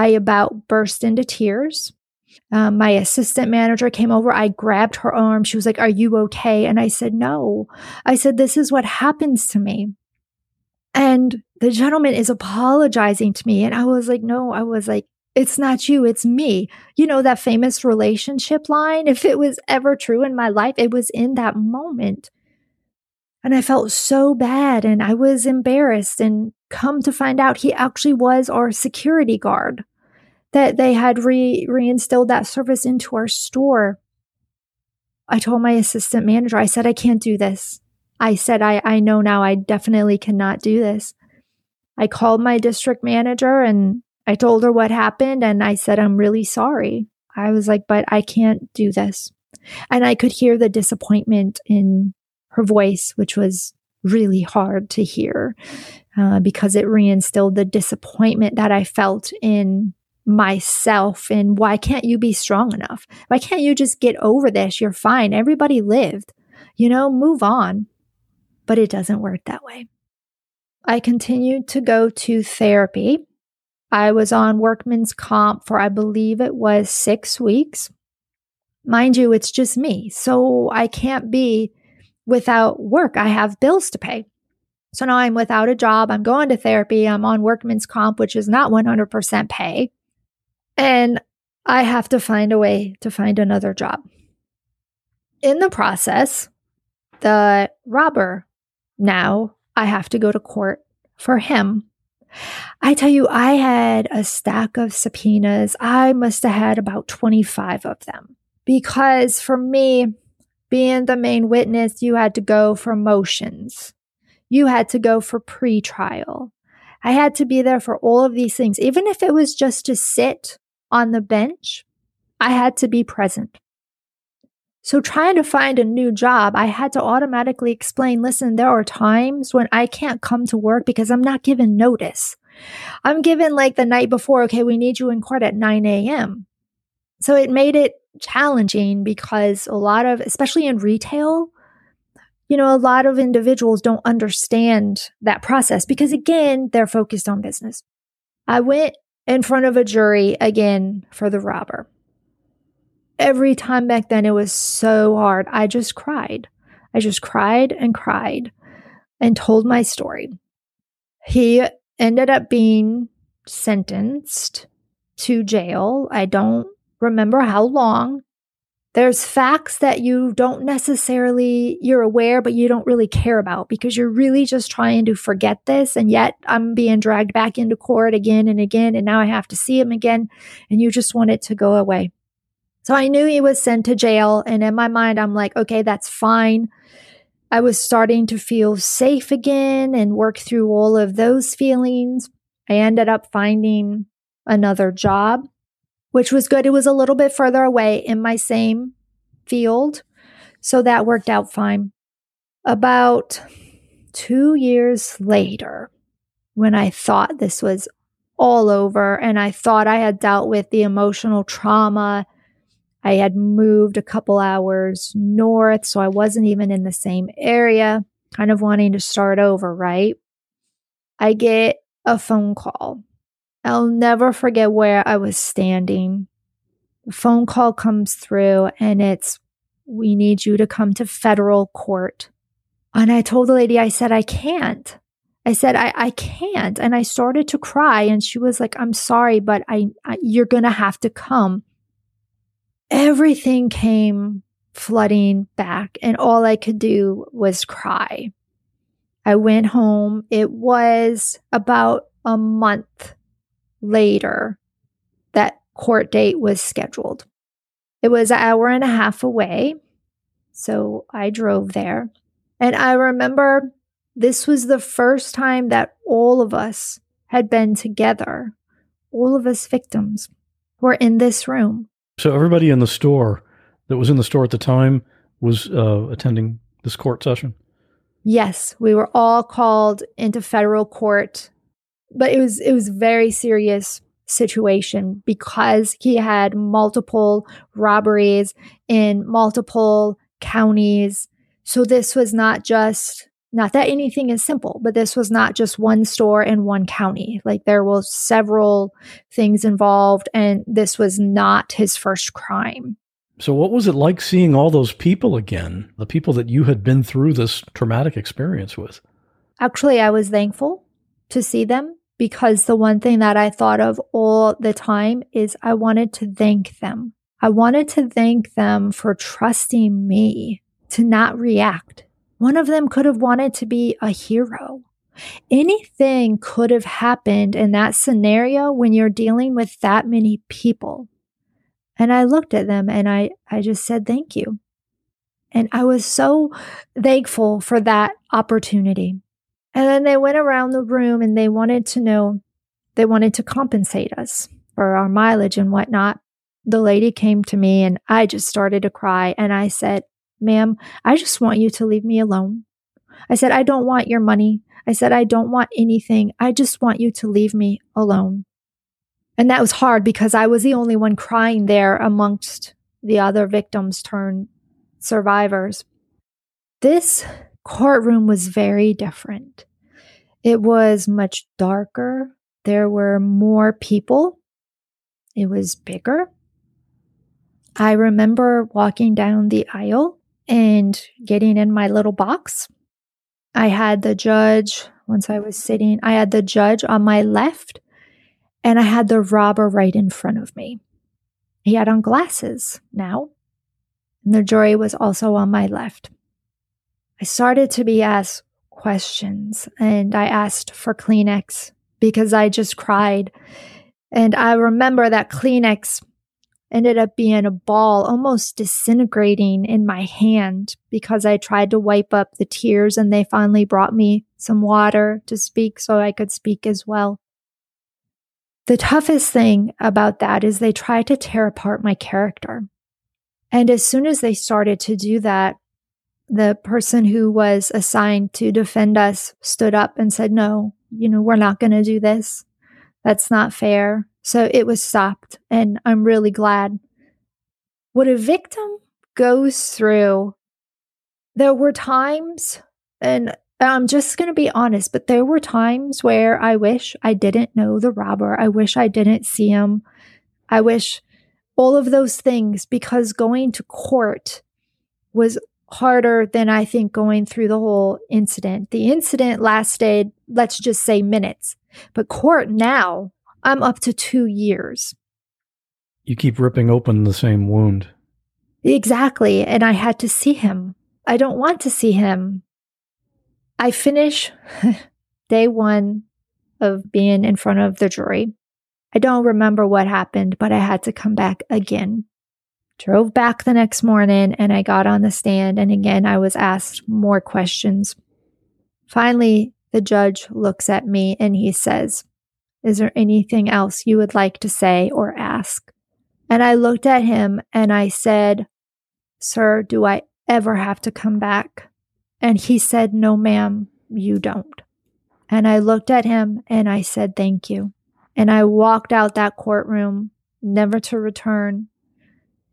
I about burst into tears. Um, my assistant manager came over. I grabbed her arm. She was like, Are you okay? And I said, No. I said, This is what happens to me. And the gentleman is apologizing to me. And I was like, No, I was like, It's not you, it's me. You know, that famous relationship line? If it was ever true in my life, it was in that moment. And I felt so bad and I was embarrassed. And come to find out he actually was our security guard that they had re- reinstilled that service into our store. I told my assistant manager i said i can't do this. I said i, I know now i definitely cannot do this. I called my district manager and i told her what happened and i said i'm really sorry. I was like but i can't do this. And i could hear the disappointment in her voice which was really hard to hear uh, because it reinstilled the disappointment that I felt in myself and why can't you be strong enough? Why can't you just get over this? You're fine. Everybody lived. You know, move on. But it doesn't work that way. I continued to go to therapy. I was on workman's comp for, I believe it was six weeks. Mind you, it's just me. So I can't be without work. I have bills to pay. So now I'm without a job. I'm going to therapy. I'm on workman's comp, which is not 100% pay. And I have to find a way to find another job. In the process, the robber now I have to go to court for him. I tell you, I had a stack of subpoenas. I must have had about 25 of them because for me, being the main witness, you had to go for motions. You had to go for pre-trial. I had to be there for all of these things. Even if it was just to sit on the bench, I had to be present. So, trying to find a new job, I had to automatically explain listen, there are times when I can't come to work because I'm not given notice. I'm given like the night before, okay, we need you in court at 9 a.m. So, it made it challenging because a lot of, especially in retail, you know, a lot of individuals don't understand that process because, again, they're focused on business. I went in front of a jury again for the robber. Every time back then, it was so hard. I just cried. I just cried and cried and told my story. He ended up being sentenced to jail. I don't remember how long. There's facts that you don't necessarily you're aware but you don't really care about because you're really just trying to forget this and yet I'm being dragged back into court again and again and now I have to see him again and you just want it to go away. So I knew he was sent to jail and in my mind I'm like okay that's fine. I was starting to feel safe again and work through all of those feelings. I ended up finding another job which was good. It was a little bit further away in my same field. So that worked out fine. About two years later, when I thought this was all over and I thought I had dealt with the emotional trauma, I had moved a couple hours north, so I wasn't even in the same area, kind of wanting to start over, right? I get a phone call I'll never forget where I was standing. The phone call comes through and it's, we need you to come to federal court. And I told the lady, I said, I can't. I said, I, I can't. And I started to cry. And she was like, I'm sorry, but I, I you're going to have to come. Everything came flooding back. And all I could do was cry. I went home. It was about a month later, that court date was scheduled. It was an hour and a half away. So I drove there. And I remember this was the first time that all of us had been together. All of us victims were in this room. So everybody in the store that was in the store at the time was uh, attending this court session? Yes, we were all called into federal court but it was it was very serious situation because he had multiple robberies in multiple counties. So this was not just not that anything is simple, but this was not just one store in one county. Like there was several things involved and this was not his first crime. So what was it like seeing all those people again? The people that you had been through this traumatic experience with? Actually, I was thankful to see them because the one thing that I thought of all the time is I wanted to thank them. I wanted to thank them for trusting me to not react. One of them could have wanted to be a hero. Anything could have happened in that scenario when you're dealing with that many people. And I looked at them and I, I just said, thank you. And I was so thankful for that opportunity. And then they went around the room and they wanted to know, they wanted to compensate us for our mileage and whatnot. The lady came to me and I just started to cry. And I said, Ma'am, I just want you to leave me alone. I said, I don't want your money. I said, I don't want anything. I just want you to leave me alone. And that was hard because I was the only one crying there amongst the other victims turned survivors. This courtroom was very different. It was much darker. There were more people. It was bigger. I remember walking down the aisle and getting in my little box. I had the judge, once I was sitting, I had the judge on my left and I had the robber right in front of me. He had on glasses now, and the jury was also on my left. I started to be asked questions and I asked for Kleenex because I just cried. And I remember that Kleenex ended up being a ball almost disintegrating in my hand because I tried to wipe up the tears and they finally brought me some water to speak so I could speak as well. The toughest thing about that is they tried to tear apart my character. And as soon as they started to do that, the person who was assigned to defend us stood up and said, No, you know, we're not going to do this. That's not fair. So it was stopped, and I'm really glad. What a victim goes through, there were times, and I'm just going to be honest, but there were times where I wish I didn't know the robber. I wish I didn't see him. I wish all of those things because going to court was harder than I think going through the whole incident. The incident lasted, let's just say minutes, but court now I'm up to two years. You keep ripping open the same wound. Exactly. And I had to see him. I don't want to see him. I finish day one of being in front of the jury. I don't remember what happened, but I had to come back again. Drove back the next morning and I got on the stand, and again, I was asked more questions. Finally, the judge looks at me and he says, is there anything else you would like to say or ask? And I looked at him and I said, Sir, do I ever have to come back? And he said, No, ma'am, you don't. And I looked at him and I said, Thank you. And I walked out that courtroom, never to return.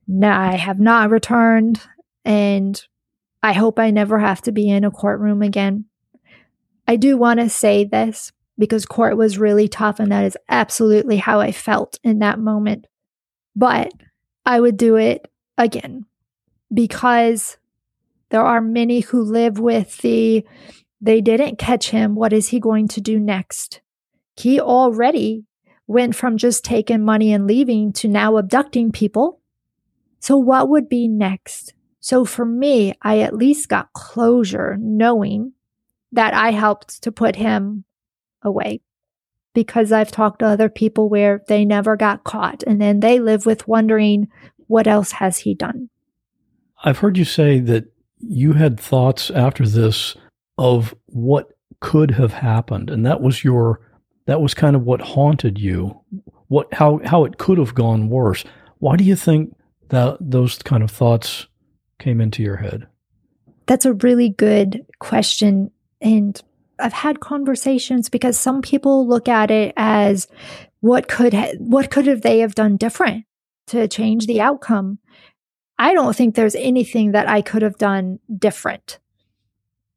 No, I have not returned. And I hope I never have to be in a courtroom again. I do want to say this because court was really tough. And that is absolutely how I felt in that moment. But I would do it again because there are many who live with the they didn't catch him. What is he going to do next? He already went from just taking money and leaving to now abducting people. So, what would be next? So, for me, I at least got closure knowing that I helped to put him away because I've talked to other people where they never got caught and then they live with wondering what else has he done. I've heard you say that you had thoughts after this of what could have happened and that was your that was kind of what haunted you what how how it could have gone worse why do you think that those kind of thoughts came into your head that's a really good question and I've had conversations because some people look at it as what could ha- what could have they have done different to change the outcome. I don't think there's anything that I could have done different.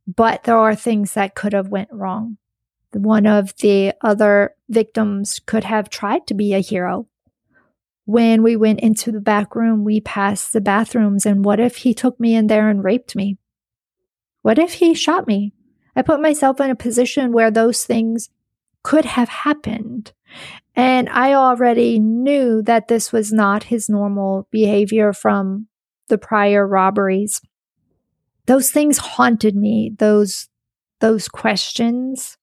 But there are things that could have went wrong. One of the other victims could have tried to be a hero. When we went into the back room, we passed the bathrooms and what if he took me in there and raped me? What if he shot me? I put myself in a position where those things could have happened. And I already knew that this was not his normal behavior from the prior robberies. Those things haunted me, those those questions.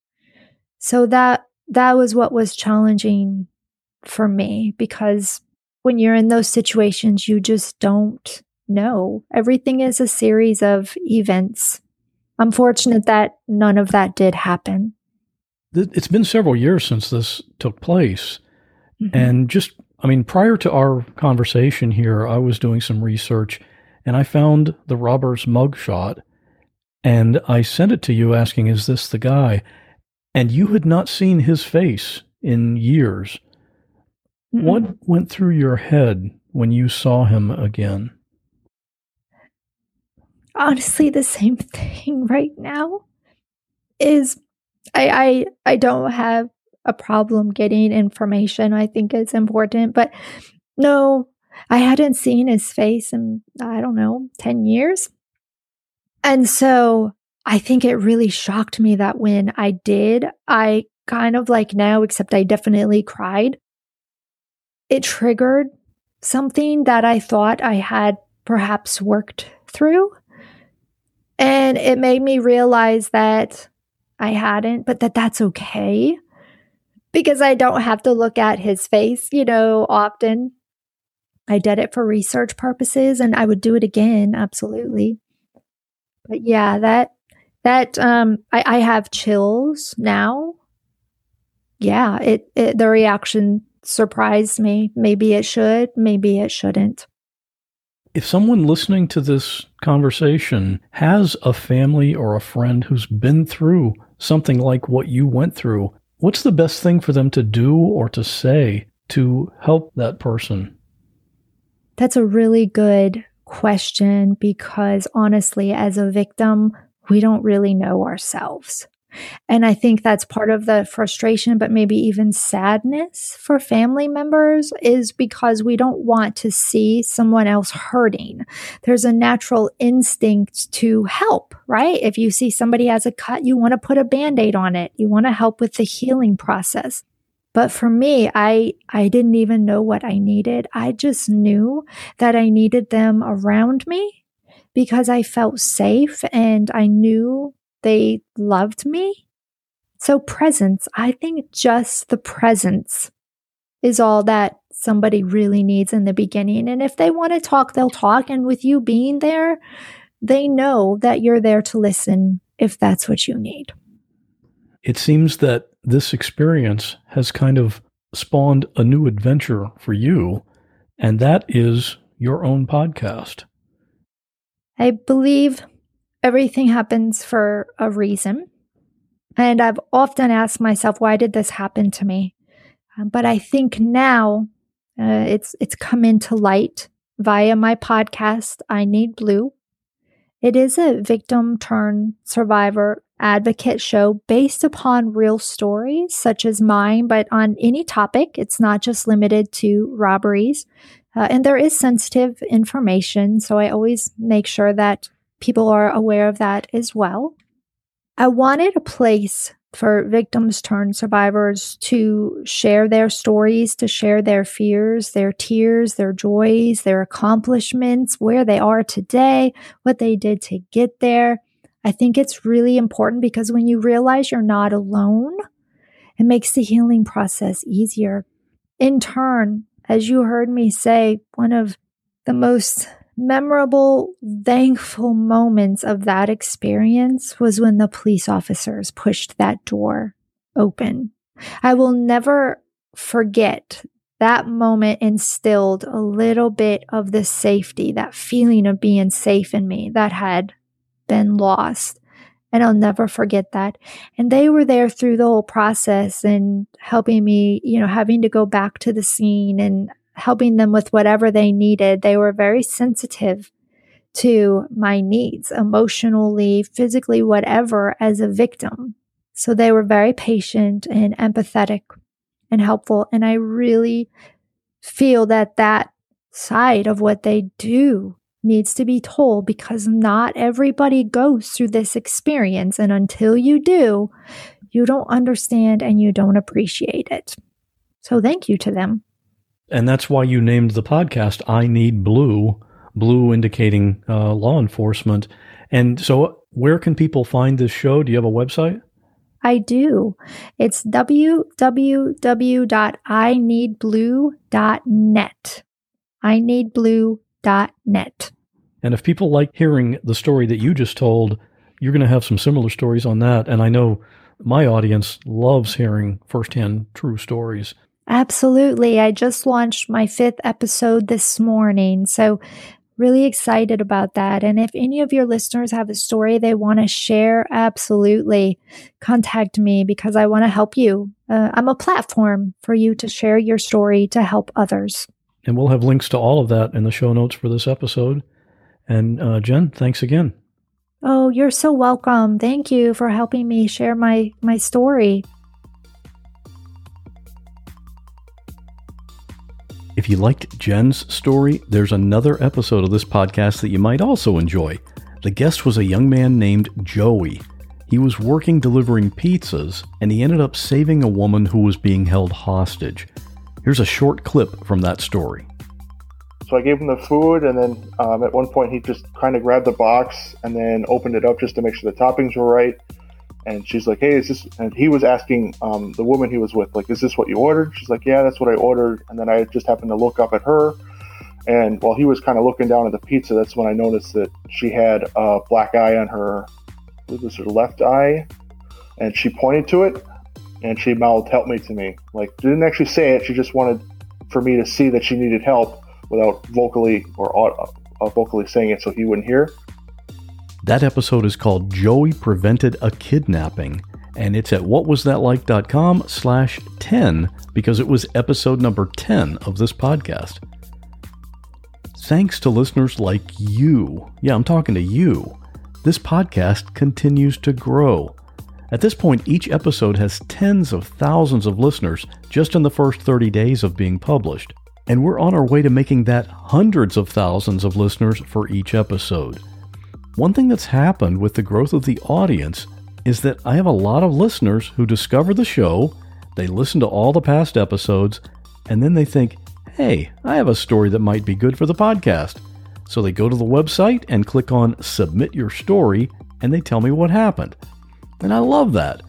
So that that was what was challenging for me because when you're in those situations you just don't know. Everything is a series of events. I'm fortunate that none of that did happen. It's been several years since this took place. Mm-hmm. And just, I mean, prior to our conversation here, I was doing some research and I found the robber's mugshot and I sent it to you asking, is this the guy? And you had not seen his face in years. Mm-hmm. What went through your head when you saw him again? Honestly, the same thing right now is I I I don't have a problem getting information. I think it's important, but no, I hadn't seen his face in I don't know, 10 years. And so I think it really shocked me that when I did, I kind of like now, except I definitely cried. It triggered something that I thought I had perhaps worked through. And it made me realize that I hadn't, but that that's okay because I don't have to look at his face, you know, often. I did it for research purposes and I would do it again, absolutely. But yeah, that that um I, I have chills now. Yeah, it, it the reaction surprised me. Maybe it should, maybe it shouldn't. If someone listening to this conversation has a family or a friend who's been through something like what you went through, what's the best thing for them to do or to say to help that person? That's a really good question because honestly, as a victim, we don't really know ourselves. And I think that's part of the frustration, but maybe even sadness for family members is because we don't want to see someone else hurting. There's a natural instinct to help, right? If you see somebody has a cut, you want to put a band aid on it, you want to help with the healing process. But for me, I, I didn't even know what I needed. I just knew that I needed them around me because I felt safe and I knew they loved me. So, presence, I think just the presence is all that somebody really needs in the beginning. And if they want to talk, they'll talk. And with you being there, they know that you're there to listen if that's what you need. It seems that this experience has kind of spawned a new adventure for you, and that is your own podcast. I believe everything happens for a reason. And I've often asked myself, why did this happen to me? Um, but I think now uh, it's it's come into light via my podcast, I Need Blue. It is a victim turn survivor advocate show based upon real stories such as mine, but on any topic. It's not just limited to robberies. Uh, and there is sensitive information, so I always make sure that people are aware of that as well. I wanted a place for victims turned survivors to share their stories, to share their fears, their tears, their joys, their accomplishments, where they are today, what they did to get there. I think it's really important because when you realize you're not alone, it makes the healing process easier. In turn, as you heard me say, one of the most memorable, thankful moments of that experience was when the police officers pushed that door open. I will never forget that moment instilled a little bit of the safety, that feeling of being safe in me that had been lost. And I'll never forget that. And they were there through the whole process and helping me, you know, having to go back to the scene and helping them with whatever they needed. They were very sensitive to my needs, emotionally, physically, whatever, as a victim. So they were very patient and empathetic and helpful. And I really feel that that side of what they do needs to be told because not everybody goes through this experience. And until you do, you don't understand and you don't appreciate it. So thank you to them. And that's why you named the podcast I Need Blue, blue indicating uh, law enforcement. And so, where can people find this show? Do you have a website? I do. It's www.ineedblue.net. ineedblue.net. And if people like hearing the story that you just told, you're going to have some similar stories on that. And I know my audience loves hearing firsthand true stories. Absolutely. I just launched my fifth episode this morning. So, really excited about that. And if any of your listeners have a story they want to share, absolutely contact me because I want to help you. Uh, I'm a platform for you to share your story to help others. And we'll have links to all of that in the show notes for this episode. And uh, Jen, thanks again. Oh, you're so welcome. Thank you for helping me share my my story. If you liked Jen's story, there's another episode of this podcast that you might also enjoy. The guest was a young man named Joey. He was working delivering pizzas, and he ended up saving a woman who was being held hostage. Here's a short clip from that story. So I gave him the food, and then um, at one point he just kind of grabbed the box and then opened it up just to make sure the toppings were right. And she's like, "Hey, is this?" And he was asking um, the woman he was with, like, "Is this what you ordered?" She's like, "Yeah, that's what I ordered." And then I just happened to look up at her, and while he was kind of looking down at the pizza, that's when I noticed that she had a black eye on her, it was her left eye, and she pointed to it, and she mouthed, "Help me" to me. Like, didn't actually say it. She just wanted for me to see that she needed help without vocally or uh, vocally saying it so he wouldn't hear. That episode is called Joey Prevented a Kidnapping, and it's at whatwasthatlike.com slash 10 because it was episode number 10 of this podcast. Thanks to listeners like you. Yeah, I'm talking to you. This podcast continues to grow. At this point, each episode has tens of thousands of listeners just in the first 30 days of being published and we're on our way to making that hundreds of thousands of listeners for each episode. One thing that's happened with the growth of the audience is that I have a lot of listeners who discover the show, they listen to all the past episodes, and then they think, hey, I have a story that might be good for the podcast. So they go to the website and click on Submit Your Story, and they tell me what happened. And I love that.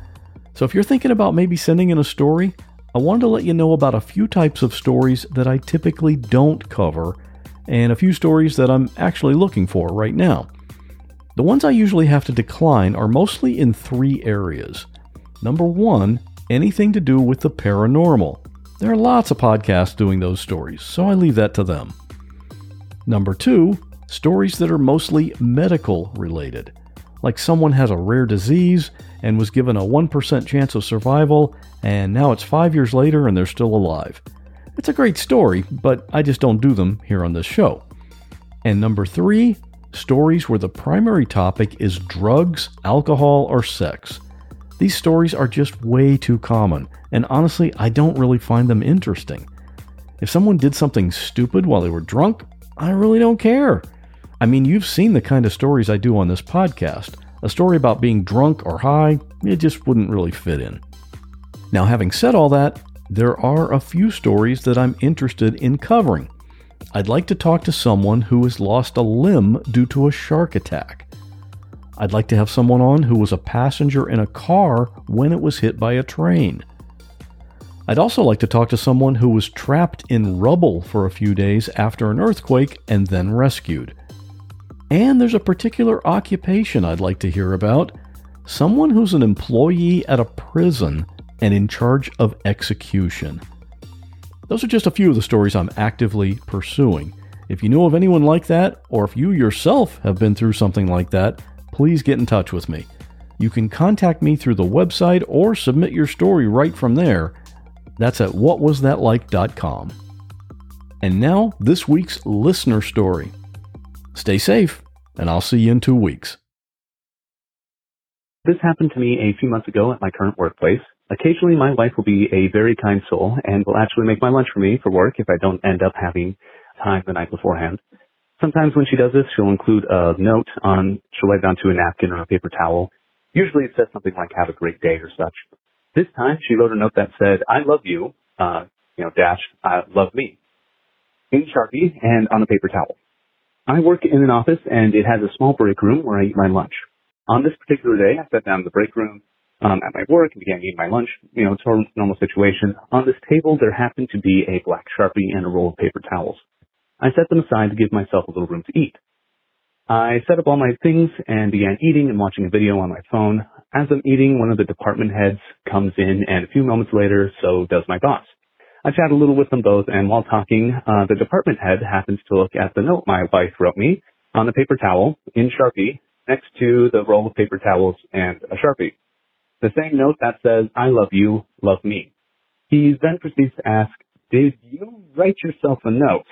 So if you're thinking about maybe sending in a story, I wanted to let you know about a few types of stories that I typically don't cover, and a few stories that I'm actually looking for right now. The ones I usually have to decline are mostly in three areas. Number one, anything to do with the paranormal. There are lots of podcasts doing those stories, so I leave that to them. Number two, stories that are mostly medical related, like someone has a rare disease and was given a 1% chance of survival, and now it's five years later and they're still alive. It's a great story, but I just don't do them here on this show. And number three, stories where the primary topic is drugs, alcohol, or sex. These stories are just way too common, and honestly, I don't really find them interesting. If someone did something stupid while they were drunk, I really don't care. I mean, you've seen the kind of stories I do on this podcast. A story about being drunk or high, it just wouldn't really fit in. Now, having said all that, there are a few stories that I'm interested in covering. I'd like to talk to someone who has lost a limb due to a shark attack. I'd like to have someone on who was a passenger in a car when it was hit by a train. I'd also like to talk to someone who was trapped in rubble for a few days after an earthquake and then rescued. And there's a particular occupation I'd like to hear about someone who's an employee at a prison and in charge of execution. Those are just a few of the stories I'm actively pursuing. If you know of anyone like that, or if you yourself have been through something like that, please get in touch with me. You can contact me through the website or submit your story right from there. That's at whatwasthatlike.com. And now, this week's listener story. Stay safe, and I'll see you in two weeks. This happened to me a few months ago at my current workplace. Occasionally, my wife will be a very kind soul and will actually make my lunch for me for work if I don't end up having time the night beforehand. Sometimes when she does this, she'll include a note on, she'll write it onto a napkin or a paper towel. Usually it says something like, have a great day or such. This time she wrote a note that said, I love you, uh, you know, dash, I love me, in Sharpie and on a paper towel. I work in an office and it has a small break room where I eat my lunch. On this particular day, I sat down in the break room um, at my work and began eating my lunch. You know, it's a normal situation. On this table, there happened to be a black sharpie and a roll of paper towels. I set them aside to give myself a little room to eat. I set up all my things and began eating and watching a video on my phone. As I'm eating, one of the department heads comes in, and a few moments later, so does my boss. I chat a little with them both, and while talking, uh, the department head happens to look at the note my wife wrote me on the paper towel in Sharpie next to the roll of paper towels and a Sharpie. The same note that says, I love you, love me. He then proceeds to ask, did you write yourself a note?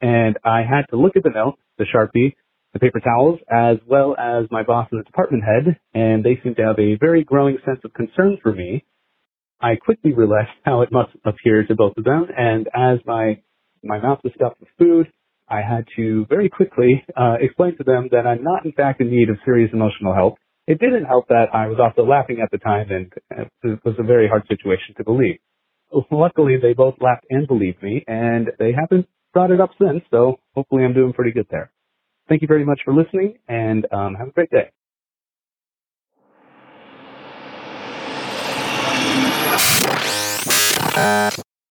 And I had to look at the note, the Sharpie, the paper towels, as well as my boss and the department head, and they seem to have a very growing sense of concern for me. I quickly realized how it must appear to both of them, and as my my mouth was stuffed with food, I had to very quickly uh, explain to them that I'm not, in fact, in need of serious emotional help. It didn't help that I was also laughing at the time, and it was a very hard situation to believe. Luckily, they both laughed and believed me, and they haven't brought it up since, so hopefully I'm doing pretty good there. Thank you very much for listening, and um, have a great day.